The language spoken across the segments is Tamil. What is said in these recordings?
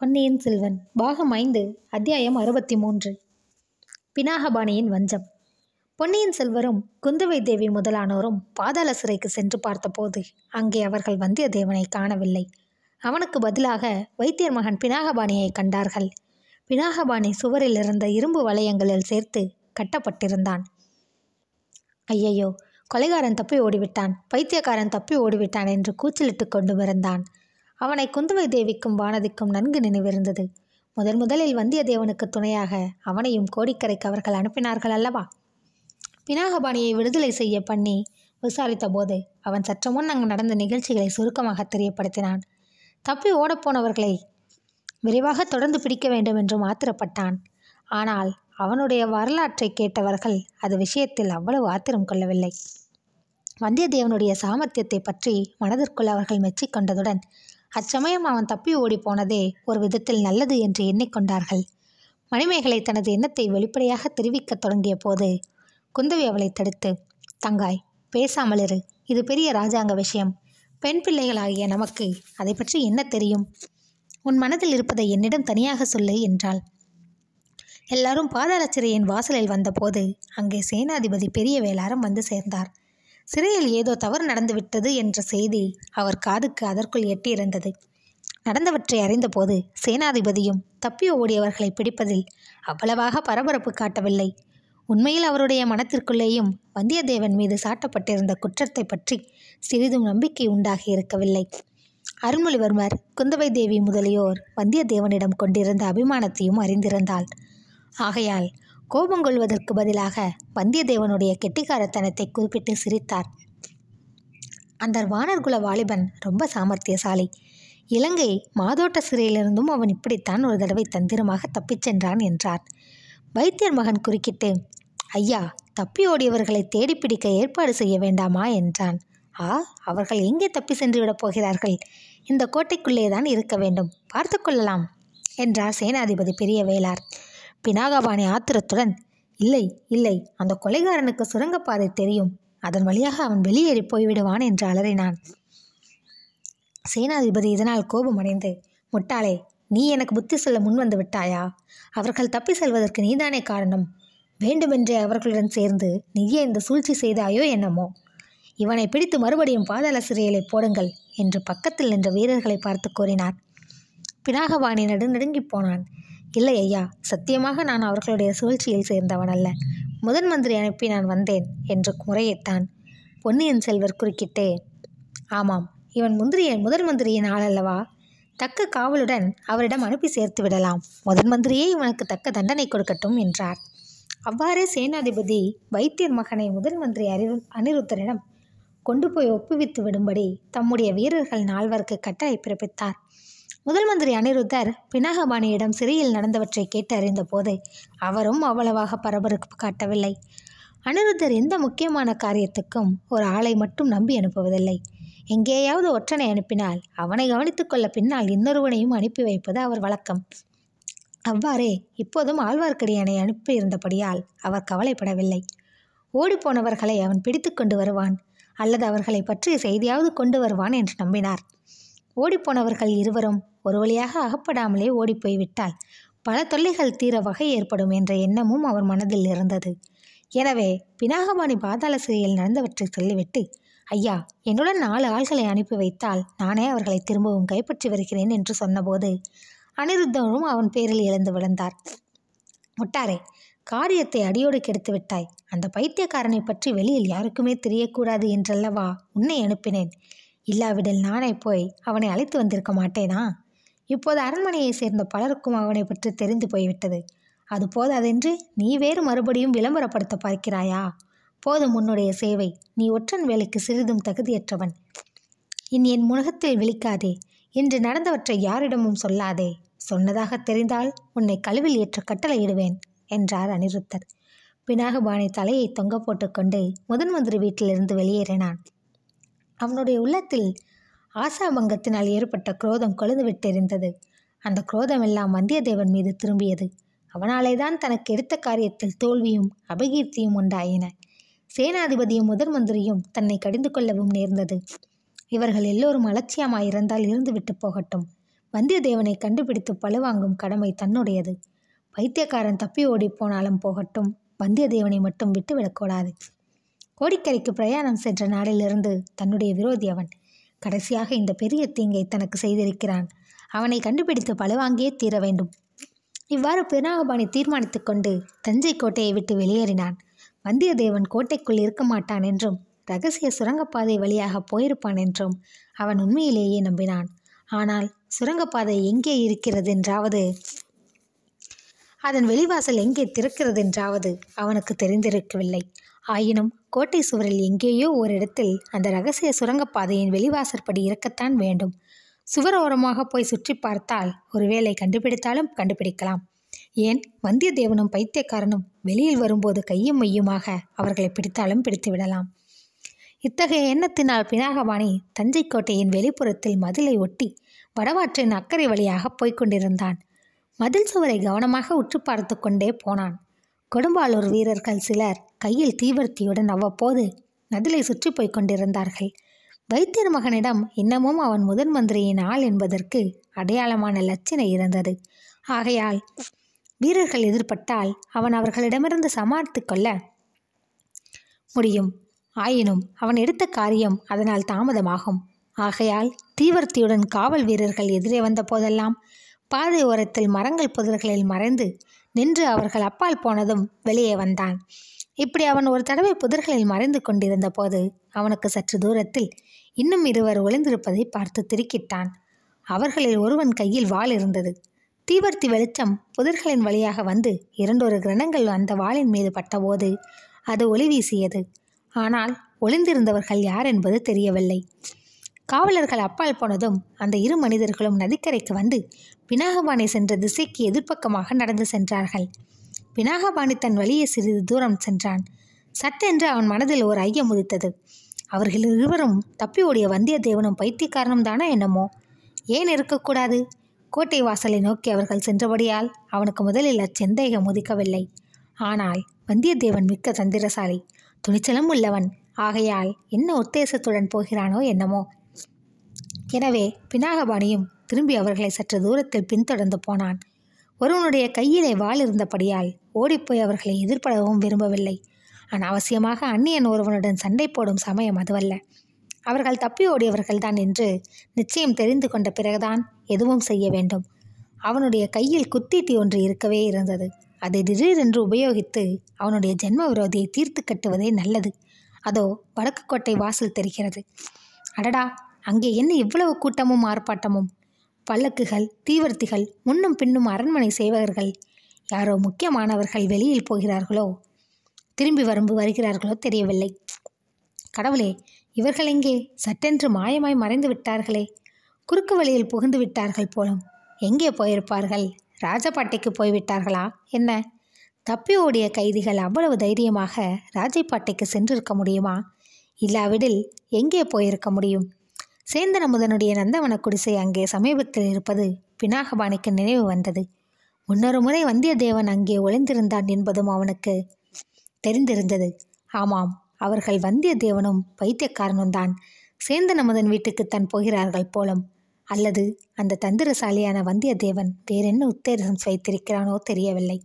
பொன்னியின் செல்வன் பாகம் ஐந்து அத்தியாயம் அறுபத்தி மூன்று பினாகபாணியின் வஞ்சம். பொன்னியின் செல்வரும் குந்தவை தேவி முதலானோரும் பாதாள சிறைக்கு சென்று பார்த்தபோது அங்கே அவர்கள் வந்தியத்தேவனை காணவில்லை. அவனுக்கு பதிலாக வைத்தியர் மகன் பினாகபாணியை கண்டார்கள். பினாகபாணி சுவரில் இருந்த இரும்பு வளையங்களில் சேர்த்து கட்டப்பட்டிருந்தான். ஐயையோ கொலைகாரன் தப்பி ஓடிவிட்டான் பைத்தியக்காரன் தப்பி ஓடிவிட்டான் என்று கூச்சலிட்டு கொண்டு இருந்தான் அவனை குந்தவை தேவிக்கும் வானதிக்கும் நன்கு நினைவிருந்தது. முதன் முதலில் வந்தியத்தேவனுக்கு துணையாக அவனையும் கோடிக்கரைக்கு அவர்கள் அனுப்பினார்கள் அல்லவா? பினாகபாணியை விடுதலை செய்ய பண்ணி விசாரித்த போது அவன் சற்று முன் அங்கு நடந்த நிகழ்ச்சிகளை சுருக்கமாக தெரியப்படுத்தினான். தப்பி ஓடப்போனவர்களை விரைவாக தொடர்ந்து பிடிக்க வேண்டும் என்று ஆத்திரப்பட்டான். ஆனால் அவனுடைய வரலாற்றை கேட்டவர்கள் அது விஷயத்தில் அவ்வளவு ஆத்திரம் கொள்ளவில்லை. வந்தியத்தேவனுடைய சாமர்த்தியத்தை பற்றி மனதிற்குள் அவர்கள் மெச்சிக்கொண்டதுடன் அச்சமயம் அவன் தப்பி ஓடி போனதே ஒரு விதத்தில் நல்லது என்று எண்ணிக்கொண்டார்கள். மணிமேகலை தனது எண்ணத்தை வெளிப்படையாக தெரிவிக்கத் தொடங்கிய போது குந்தவி அவளை தடுத்து தங்காய் பேசாமல் இரு. இது பெரிய ராஜாங்க விஷயம். பெண் பிள்ளைகளாகிய நமக்கு அதை பற்றி என்ன தெரியும்? உன் மனதில் இருப்பதை என்னிடம் தனியாக சொல்லு என்றாள். எல்லாரும் பாதாள சிறையின் வாசலில் வந்தபோது அங்கே சேனாதிபதி பெரிய வேளாரம் வந்து சேர்ந்தார். சிறையில் ஏதோ தவறு நடந்துவிட்டது என்ற செய்தி அவர் காதுக்கு அதற்குள் எட்டியிருந்தது நடந்தவற்றை அறிந்தபோது சேனாதிபதியும் தப்பி ஓடியவர்களை பிடிப்பதில் அவ்வளவாக பரபரப்பு காட்டவில்லை. உண்மையில் அவருடைய மனத்திற்குள்ளேயும் வந்தியத்தேவன் மீது சாட்டப்பட்டிருந்த குற்றத்தை பற்றி சிறிதும் நம்பிக்கை உண்டாகி இருக்கவில்லை. அருள்மொழிவர்மர் குந்தவை தேவி முதலியோர் வந்தியத்தேவனிடம் கொண்டிருந்த அபிமானத்தையும் அறிந்திருந்தாள். ஆகையால் கோபம் கொள்வதற்கு பதிலாக வந்தியத்தேவனுடைய கெட்டிக்காரத்தனத்தை குறிப்பிட்டு சிரித்தார். அந்த வானர்குல வாலிபன் ரொம்ப சாமர்த்தியசாலி. இலங்கை மாதோட்ட சிறையிலிருந்தும் அவன் இப்படித்தான் ஒரு தடவை தந்திரமாக தப்பிச் சென்றான் என்றார். வைத்தியர் மகன் குறுக்கிட்டு ஐயா தப்பி ஓடியவர்களை தேடி பிடிக்க ஏற்பாடு செய்ய வேண்டாமா? என்றான். ஆ அவர்கள் எங்கே தப்பி சென்று விடப் போகிறார்கள்? இந்த கோட்டைக்குள்ளே தான் இருக்க வேண்டும். பார்த்து கொள்ளலாம் என்றார் சேனாதிபதி பெரிய வேளார் பினாகபாணி ஆத்திரத்துடன் இல்லை இல்லை அந்த கொலைகாரனுக்கு சுரங்கப்பாதை தெரியும். அதன் வழியாக அவன் வெளியேறி போய்விடுவான் என்று அலறினான். சேனாதிபதி இதனால் கோபமடைந்து முட்டாளே நீ எனக்கு புத்தி சொல்ல முன் வந்து விட்டாயா? அவர்கள் தப்பி செல்வதற்கு நீதானே காரணம். வேண்டுமென்றே அவர்களுடன் சேர்ந்து நீயே இந்த சூழ்ச்சி செய்தாயோ என்னமோ? இவனை பிடித்து மறுபடியும் பாதாள சிறையிலே போடுங்கள் என்று பக்கத்தில் நின்ற வீரர்களை பார்த்து கூறினார் பினாகபாணி நடுநடுங்கி போனான். இல்லை ஐயா சத்தியமாக நான் அவர்களுடைய சூழ்ச்சியில் சேர்ந்தவன் அல்ல. முதன் மந்திரி அனுப்பி நான் வந்தேன் என்று முறையிட்டான். பொன்னியின் செல்வர் குறுக்கிட்டே ஆமாம் இவன் முந்திரிய முதன் மந்திரியின் ஆள் அல்லவா? தக்க காவலுடன் அவரிடம் அனுப்பி சேர்த்து விடலாம். முதன் மந்திரியே இவனுக்கு தக்க தண்டனை கொடுக்கட்டும் என்றார். அவ்வாறே சேனாதிபதி வைத்தியர் மகனை முதன் மந்திரி அறிவு அனிருத்தரிடம் கொண்டு போய் ஒப்புவித்து விடும்படி தம்முடைய வீரர்கள் நால்வருக்கு கட்டளை பிறப்பித்தார். முதல் மந்திரி அனிருத்தர் பினாகபாணியிடம் சிறையில் நடந்தவற்றை கேட்டு அறிந்தபோது அவரும் அவ்வளவாக பரபரப்பு காட்டவில்லை. அனிருத்தர் எந்த முக்கியமான காரியத்துக்கும் ஒரு ஆளை மட்டும் நம்பி அனுப்புவதில்லை. எங்கேயாவது ஒற்றனை அனுப்பினால் அவனை கவனித்துக் கொள்ள பின்னால் இன்னொருவனையும் அனுப்பி வைப்பது அவர் வழக்கம். அவ்வாறே இப்போதும் ஆழ்வார்க்கடியானை அனுப்பியிருந்தபடியால் அவர் கவலைப்படவில்லை. ஓடிப்போனவர்களை அவன் பிடித்து கொண்டு வருவான் அல்லது அவர்களை பற்றிய செய்தியாவது கொண்டு வருவான் என்று நம்பினார். ஓடிப்போனவர்கள் இருவரும் ஒரு வழியாக அகப்படாமலே ஓடிப்போய்விட்டால் பல தொல்லைகள் தீர வகை ஏற்படும் என்ற எண்ணமும் அவர் மனதில் இருந்தது. எனவே பினாகபாணி பாதாள சிறையில் நடந்தவற்றை சொல்லிவிட்டு ஐயா என்னுடன் நாலு ஆள்களை அனுப்பி வைத்தால் நானே அவர்களை திரும்பவும் கைப்பற்றி வருகிறேன் என்று சொன்னபோது அனிருத்தனும் அவன் பேரில் இழந்து விழுந்தார். முட்டாரே காரியத்தை அடியோடு கெடுத்து விட்டாய். அந்த பைத்தியக்காரனை பற்றி வெளியில் யாருக்குமே தெரியக்கூடாது என்றல்லவா உன்னை அனுப்பினேன். இல்லாவிடில் நானே போய் அவனை அழைத்து வந்திருக்க மாட்டேனா? இப்போது அரண்மனையை சேர்ந்த பலருக்கும் அவனை பற்றி தெரிந்து போய்விட்டது. அது போதாதென்று நீ வேறு மறுபடியும் விளம்பரப்படுத்த பார்க்கிறாயா? போதும் உன்னுடைய சேவை. நீ ஒற்றன் வேலைக்கு சிறிதும் தகுதியற்றவன். இனி என் முகத்தில் விழிக்காதே. இன்று நடந்தவற்றை யாரிடமும் சொல்லாதே. சொன்னதாக தெரிந்தால் உன்னை கழுவில் ஏற்ற கட்டளையிடுவேன் என்றார் அனிருத்தர். பினாகபாணி தலையை தொங்க போட்டுக்கொண்டு முதன் மந்திரி வீட்டிலிருந்து வெளியேறினான். அவனுடைய உள்ளத்தில் ஆசாபங்கத்தினால் ஏற்பட்ட குரோதம் கொழுந்துவிட்டிருந்தது அந்த குரோதமெல்லாம் வந்தியத்தேவன் மீது திரும்பியது. அவனாலே தான் தனக்கு எடுத்த காரியத்தில் தோல்வியும் அபகீர்த்தியும் உண்டாயின. சேனாதிபதியும் முதன் மந்திரியும் தன்னை கடிந்து கொள்ளவும் நேர்ந்தது. இவர்கள் எல்லோரும் அலட்சியமாயிருந்தால் இருந்துவிட்டு போகட்டும். வந்தியத்தேவனை கண்டுபிடித்து பழுவாங்கும் கடமை தன்னுடையது. பைத்தியக்காரன் தப்பி ஓடி போனாலும் போகட்டும். வந்தியத்தேவனை மட்டும் விட்டுவிடக்கூடாது கோடிக்கரைக்கு பிரயாணம் சென்ற நாளிலிருந்து தன்னுடைய விரோதி அவன் கடைசியாக இந்த பெரிய தீங்கை தனக்கு செய்திருக்கிறான். அவனை கண்டுபிடித்து பழுவாங்கியே தீர வேண்டும். இவ்வாறு பினாகபாணி தீர்மானித்துக் கொண்டு தஞ்சை கோட்டையை விட்டு வெளியேறினான். வந்தியத்தேவன் கோட்டைக்குள் இருக்க மாட்டான் என்றும் ரகசிய சுரங்கப்பாதை வழியாக போயிருப்பான் என்றும் அவன் உண்மையிலேயே நம்பினான். ஆனால் சுரங்கப்பாதை எங்கே இருக்கிறது என்றாவது அதன் வெளிவாசல் எங்கே திறக்கிறது என்றாவது அவனுக்கு தெரிந்திருக்கவில்லை. ஆயினும் கோட்டை சுவரில் எங்கேயோ ஓரிடத்தில் அந்த ரகசிய சுரங்கப்பாதையின் வெளிவாசற்படி இருக்கத்தான் வேண்டும். சுவரோரமாக போய் சுற்றி பார்த்தால் ஒருவேளை கண்டுபிடித்தாலும் கண்டுபிடிக்கலாம். ஏன்? வந்தியத்தேவனும் பைத்தியக்காரனும் வெளியில் வரும்போது கையும் மையுமாக அவர்களை பிடித்தாலும் பிடித்து விடலாம். இத்தகைய எண்ணத்தினால் பினாகபாணி தஞ்சை கோட்டையின் வெளிப்புறத்தில் மதிலை ஒட்டி வடவாற்றின் அக்கறை வழியாக போய்க் கொண்டிருந்தான். மதில் சுவரை கவனமாக உற்று பார்த்து கொண்டே போனான். கொடும்பாலூர் வீரர்கள் சிலர் கையில் தீவர்த்தியுடன் அவ்வப்போது நதிலை சுற்றி போய்க் கொண்டிருந்தார்கள். வைத்தியர் மகனிடம் இன்னமும் அவன் முதன் மந்திரியின் ஆள் என்பதற்கு அடையாளமான லட்சணை இருந்தது. ஆகையால் வீரர்கள் எதிர்பட்டால் அவன் அவர்களிடமிருந்து சமாளித்து கொள்ள முடியும். ஆயினும் அவன் எடுத்த காரியம் அதனால் தாமதமாகும். ஆகையால் தீவர்த்தியுடன் காவல் வீரர்கள் எதிரே வந்த போதெல்லாம் பாதை ஓரத்தில் மரங்கள் புதர்களில் மறைந்து நின்று அவர்கள் அப்பால் போனதும் வெளியே வந்தான். இப்படி அவன் ஒரு தடவை புதர்களில் மறைந்து கொண்டிருந்த போது அவனுக்கு சற்று தூரத்தில் இன்னும் இருவர் ஒளிந்திருப்பதை பார்த்து திருக்கிட்டான். அவர்களில் ஒருவன் கையில் வாள் இருந்தது. தீவர்த்தி வெளிச்சம் புதர்களின் வழியாக வந்து இரண்டொரு கிரணங்கள் அந்த வாளின் மீது பட்டபோது அது ஒளி வீசியது. ஆனால் ஒளிந்திருந்தவர்கள் யார் என்பது தெரியவில்லை. காவலர்கள் அப்பால் போனதும் அந்த இரு மனிதர்களும் நதிக்கரைக்கு வந்து பினாகபாணி சென்ற திசைக்கு எதிர்ப்பக்கமாக நடந்து சென்றார்கள். பினாகபாணி தன் வழியே சிறிது தூரம் சென்றான். சட்டென்று அவன் மனதில் ஒரு ஐயம் உதித்தது. அவர்கள் இருவரும் தப்பி ஓடிய வந்தியத்தேவனும் பைத்தியக்காரனும் தானே என்னமோ? ஏன் இருக்கக்கூடாது? கோட்டை வாசலை நோக்கி அவர்கள் சென்றபடியால் அவனுக்கு முதலில் அச்சந்தேகம் உதிக்கவில்லை. ஆனால் வந்தியத்தேவன் மிக்க தந்திரசாலி. துணிச்சலும் உள்ளவன். ஆகையால் என்ன உத்தேசத்துடன் போகிறானோ என்னமோ? எனவே பினாகபாணியும் திரும்பி அவர்களை சற்று தூரத்தில் பின்தொடர்ந்து போனான். ஒருவனுடைய கையிலே வாள் இருந்தபடியால் ஓடிப்போய் அவர்களை எதிர்படவும் விரும்பவில்லை. அனாவசியமாக அந்நியன் ஒருவனுடன் சண்டை போடும் சமயம் அதுவல்ல. அவர்கள் தப்பி ஓடியவர்கள்தான் என்று நிச்சயம் தெரிந்து கொண்ட பிறகுதான் எதுவும் செய்ய வேண்டும். அவனுடைய கையில் குத்தீட்டி ஒன்று இருக்கவே இருந்தது. அதை திடீரென்று உபயோகித்து அவனுடைய ஜென்ம விரோதியை தீர்த்து கட்டுவதே நல்லது. அதோ வடக்கு கோட்டை வாசல் தெரிகிறது. அடடா அங்கே என்ன இவ்வளவு கூட்டமும் ஆர்ப்பாட்டமும்? பல்லக்குகள் தீவர்த்திகள் முன்னும் பின்னும் அரண்மனை சேவகர்கள் யாரோ முக்கியமானவர்கள் வெளியில் போகிறார்களோ? திரும்பி வரும்பு வருகிறார்களோ தெரியவில்லை. கடவுளே இவர்கள் எங்கே? சட்டென்று மாயமாய் மறைந்து விட்டார்களே. குறுக்கு வழியில் புகுந்து விட்டார்கள் போலும். எங்கே போயிருப்பார்கள்? ராஜபாட்டைக்கு போய்விட்டார்களா? என்ன? தப்பி ஓடிய கைதிகள் அவ்வளவு தைரியமாக ராஜபாட்டைக்கு சென்றிருக்க முடியுமா? இல்லாவிடில் எங்கே போயிருக்க முடியும்? சேந்தன் அமுதனுடைய நந்தவன குடிசை அங்கே சமீபத்தில் இருப்பது பினாகபாணிக்கு நினைவு வந்தது. முன்னொரு முறை வந்தியத்தேவன் அங்கே ஒளிந்திருந்தான் என்பதும் அவனுக்கு தெரிந்திருந்தது. ஆமாம் அவர்கள் வந்தியத்தேவனும் பைத்தியக்காரனும் தான் சேந்தன் அமுதன் வீட்டுக்குத்தான் போகிறார்கள் போலும். அல்லது அந்த தந்திரசாலியான வந்தியத்தேவன் வேறென்ன உத்தேசம் வைத்திருக்கிறானோ தெரியவில்லை.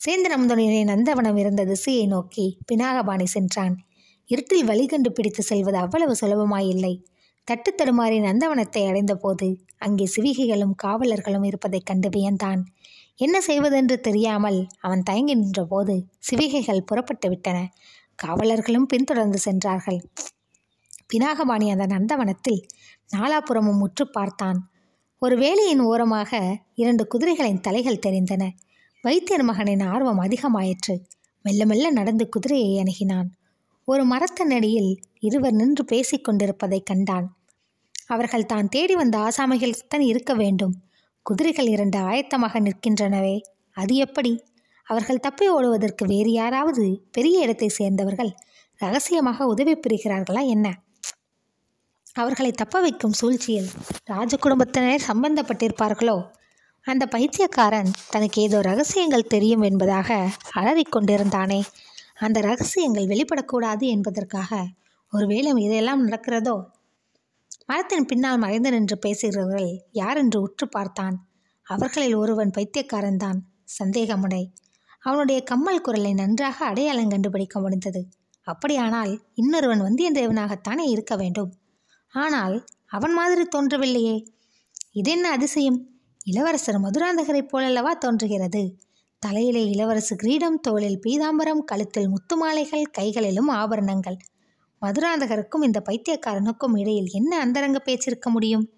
சேந்தன் அமுதனுடைய நந்தவனம் இருந்த திசையை நோக்கி பினாகபாணி சென்றான். இருட்டில் வழி கண்டுபிடித்து செல்வது அவ்வளவு சுலபமாயில்லை. தட்டு தடுமாறி நந்தவனத்தை அடைந்தபோது அங்கே சிவிகைகளும் காவலர்களும் இருப்பதைக் கண்டு வியந்தான். என்ன செய்வதென்று தெரியாமல் அவன் தயங்கி நின்றபோது சிவிகைகள் புறப்பட்டு விட்டன. காவலர்களும் பின்தொடர்ந்து சென்றார்கள். பினாகபாணி அந்த நந்தவனத்தில் நாலாபுறமும் முற்று பார்த்தான். ஒரு வேலையின் ஓரமாக இரண்டு குதிரைகளின் தலைகள் தெரிந்தன. வைத்தியர் மகனின் ஆர்வம் அதிகமாயிற்று. மெல்ல மெல்ல நடந்து குதிரையை அணுகினான். ஒரு மரத்தினடியில் இருவர் நின்று பேசிக்கொண்டிருப்பதைக் கண்டான். அவர்கள் தான் தேடி வந்த ஆசாமிகள்தான் இருக்க வேண்டும். குதிரைகள் இரண்டு ஆயத்தமாக நிற்கின்றனவே அது எப்படி? அவர்கள் தப்பி ஓடுவதற்கு வேறு யாராவது பெரிய இடத்தை சேர்ந்தவர்கள் ரகசியமாக உதவி புரிகிறார்களா என்ன? அவர்களை தப்ப வைக்கும் சூழ்ச்சியில் ராஜ குடும்பத்தினர் சம்பந்தப்பட்டிருப்பார்களோ? அந்த பைத்தியக்காரன் தனக்கு ஏதோ ரகசியங்கள் தெரியும் என்பதாக அலறிக் கொண்டிருந்தானே. அந்த ரகசியங்கள் வெளிப்படக்கூடாது என்பதற்காக ஒருவேளை இதெல்லாம் நடக்கிறதோ? மரத்தின் பின்னால் மறைந்து நின்று பேசுகிறவர்கள் யார் என்று உற்று பார்த்தான். அவர்களில் ஒருவன் பைத்தியக்காரன்தான் சந்தேகமுடை. அவனுடைய கம்மல் குரலை நன்றாக அடையாளம் கண்டுபிடிக்க முடிந்தது. அப்படியானால் இன்னொருவன் வந்தியத்தேவனாகத்தானே இருக்க வேண்டும்? ஆனால் அவன் மாதிரி தோன்றவில்லையே. இதென்ன அதிசயம்? இளவரசர் மதுராந்தகரைப் போலல்லவா தோன்றுகிறது? தலையிலே இளவரசு கிரீடம் தோளில் பீதாம்பரம் கழுத்தில் முத்துமாலைகள் கைகளிலும் ஆபரணங்கள். மதுராந்தகருக்கும் இந்த பைத்தியக்காரனுக்கும் இடையில் என்ன அந்தரங்க பேச்சிருக்க முடியும்?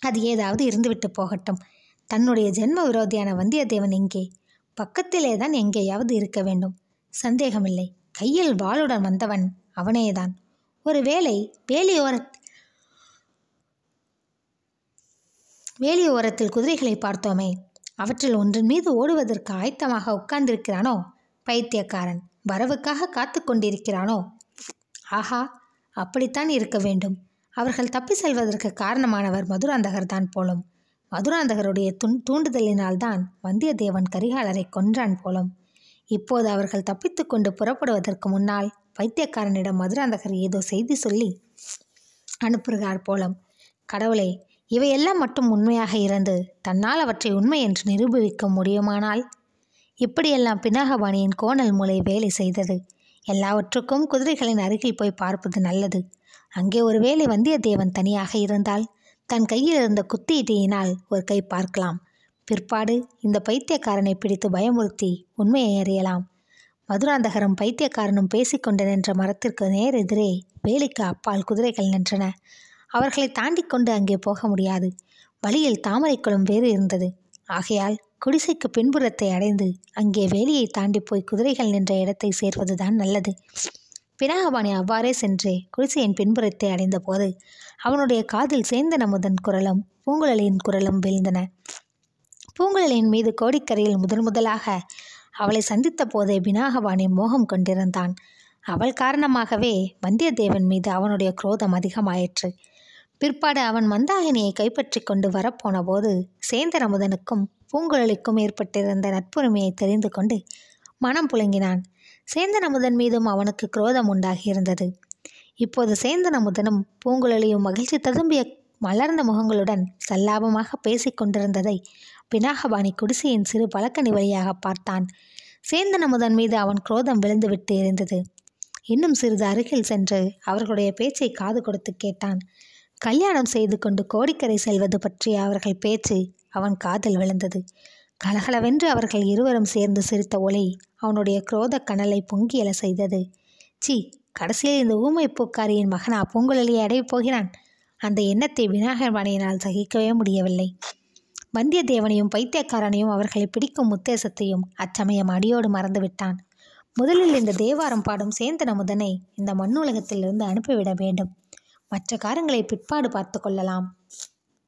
அது ஏதாவது இருந்துவிட்டு போகட்டும். தன்னுடைய ஜென்ம விரோதியான வந்தியத்தேவன் எங்கே? பக்கத்திலே தான் எங்கேயாவது இருக்க வேண்டும். சந்தேகமில்லை. கையில் வாளுடன் வந்தவன் அவனேதான். ஒருவேளை வேலியோர வேலியோரத்தில் குதிரைகளை பார்த்தோமே. அவற்றில் ஒன்றின் மீது ஓடுவதற்கு ஆயத்தமாக உட்கார்ந்திருக்கிறானோ? பைத்தியக்காரன் வரவுக்காக காத்து கொண்டிருக்கிறானோ? ஆஹா அப்படித்தான் இருக்க வேண்டும். அவர்கள் தப்பி செல்வதற்கு காரணமானவர் மதுராந்தகர் தான் போலும். மதுராந்தகருடைய துன் தூண்டுதலினால்தான் வந்தியத்தேவன் கரிகாலரை கொன்றான் போலும். இப்போது அவர்கள் தப்பித்து கொண்டு புறப்படுவதற்கு முன்னால் வைத்தியக்காரனிடம் மதுராந்தகர் ஏதோ செய்தி சொல்லி அனுப்புகிறார் போலம். கடவுளே இவையெல்லாம் மட்டும் உண்மையாக இருந்து தன்னால் அவற்றை உண்மை என்று நிரூபிக்க முடியுமானால்? இப்படியெல்லாம் பினாகபாணியின் கோணல் மூளை வேலை செய்தது. எல்லாவற்றுக்கும் குதிரைகளின் அருகில் போய் பார்ப்பது நல்லது. அங்கே ஒருவேளை வந்தியத்தேவன் தனியாக இருந்தால் தன் கையில் இருந்த குத்தீட்டியினால் ஒரு கை பார்க்கலாம். பிற்பாடு இந்த பைத்தியக்காரனை பிடித்து பயமுறுத்தி உண்மையை அறியலாம். மதுராந்தகரும் பைத்தியக்காரனும் பேசிக்கொண்டு நின்ற மரத்திற்கு நேர் எதிரே வேலிக்கு அப்பால் குதிரைகள் நின்றன. அவர்களை தாண்டி கொண்டு அங்கே போக முடியாது. வழியில் தாமரைக்குளம் வேறு இருந்தது. ஆகையால் குடிசைக்கு பின்புறத்தை அடைந்து அங்கே வேலியை தாண்டி போய் குதிரைகள் நின்ற இடத்தை சேர்வதுதான் நல்லது. பினாகபாணி அவ்வாறே சென்று குடிசையின் பின்புறத்தை அடைந்தபோது அவனுடைய காதில் சேந்தன் அமுதன் குரலும் பூங்குழலியின் குரலும் வீழ்ந்தன. பூங்குழலியின் மீது கோடிக்கரையில் முதன் முதலாக அவளை சந்தித்த போதே பினாகபாணி மோகம் கொண்டிருந்தான். அவள் காரணமாகவே வந்தியத்தேவன் மீது அவனுடைய குரோதம் அதிகமாயிற்று. பிற்பாடு அவன் மந்தாகினியை கைப்பற்றி கொண்டு வரப்போன போது சேந்தன் அமுதனுக்கும் பூங்குழலிக்கும் ஏற்பட்டிருந்த நட்புரிமையை தெரிந்து கொண்டு மனம் புழுங்கினான். சேந்தன் அமுதன் மீதும் அவனுக்கு குரோதம் உண்டாகியிருந்தது. இப்போது சேந்தன் அமுதனும் பூங்குழலியும் மகிழ்ச்சி ததும்பிய மலர்ந்த முகங்களுடன் சல்லாபமாக பேசிக் கொண்டிருந்ததை பினாகபாணி குடிசையின் சிறு பழக்கணி வழியாக பார்த்தான். சேந்தன் அமுதன் மீது அவன் குரோதம் விழுந்துவிட்டு இருந்தது இன்னும் சிறிது அருகில் சென்று அவர்களுடைய பேச்சை காது கொடுத்து கேட்டான். கல்யாணம் செய்து கொண்டு கோடிக்கரை செல்வது பற்றிய அவர்கள் பேச்சு அவன் காதில் விழுந்தது. கலகலவென்று அவர்கள் இருவரும் சேர்ந்து சிரித்த ஒளி அவனுடைய குரோத கனலை பொங்கியல செய்தது. சி கடைசியில் இந்த ஊமை பூக்காரியின் மகனா பூங்குழலியை அடையப் போகிறான்? அந்த எண்ணத்தை விநாயகர்வாணியினால் சகிக்கவே முடியவில்லை. வந்தியத்தேவனையும் பைத்தியக்காரனையும் அவர்களை பிடிக்கும் உத்தேசத்தையும் அச்சமயம் அடியோடு மறந்துவிட்டான் முதலில் இந்த தேவாரம் பாடும் சேந்தன முதனை இந்த மண்ணுலகத்திலிருந்து அனுப்பிவிட வேண்டும். மற்ற காரங்களை பிற்பாடு பார்த்து கொள்ளலாம்.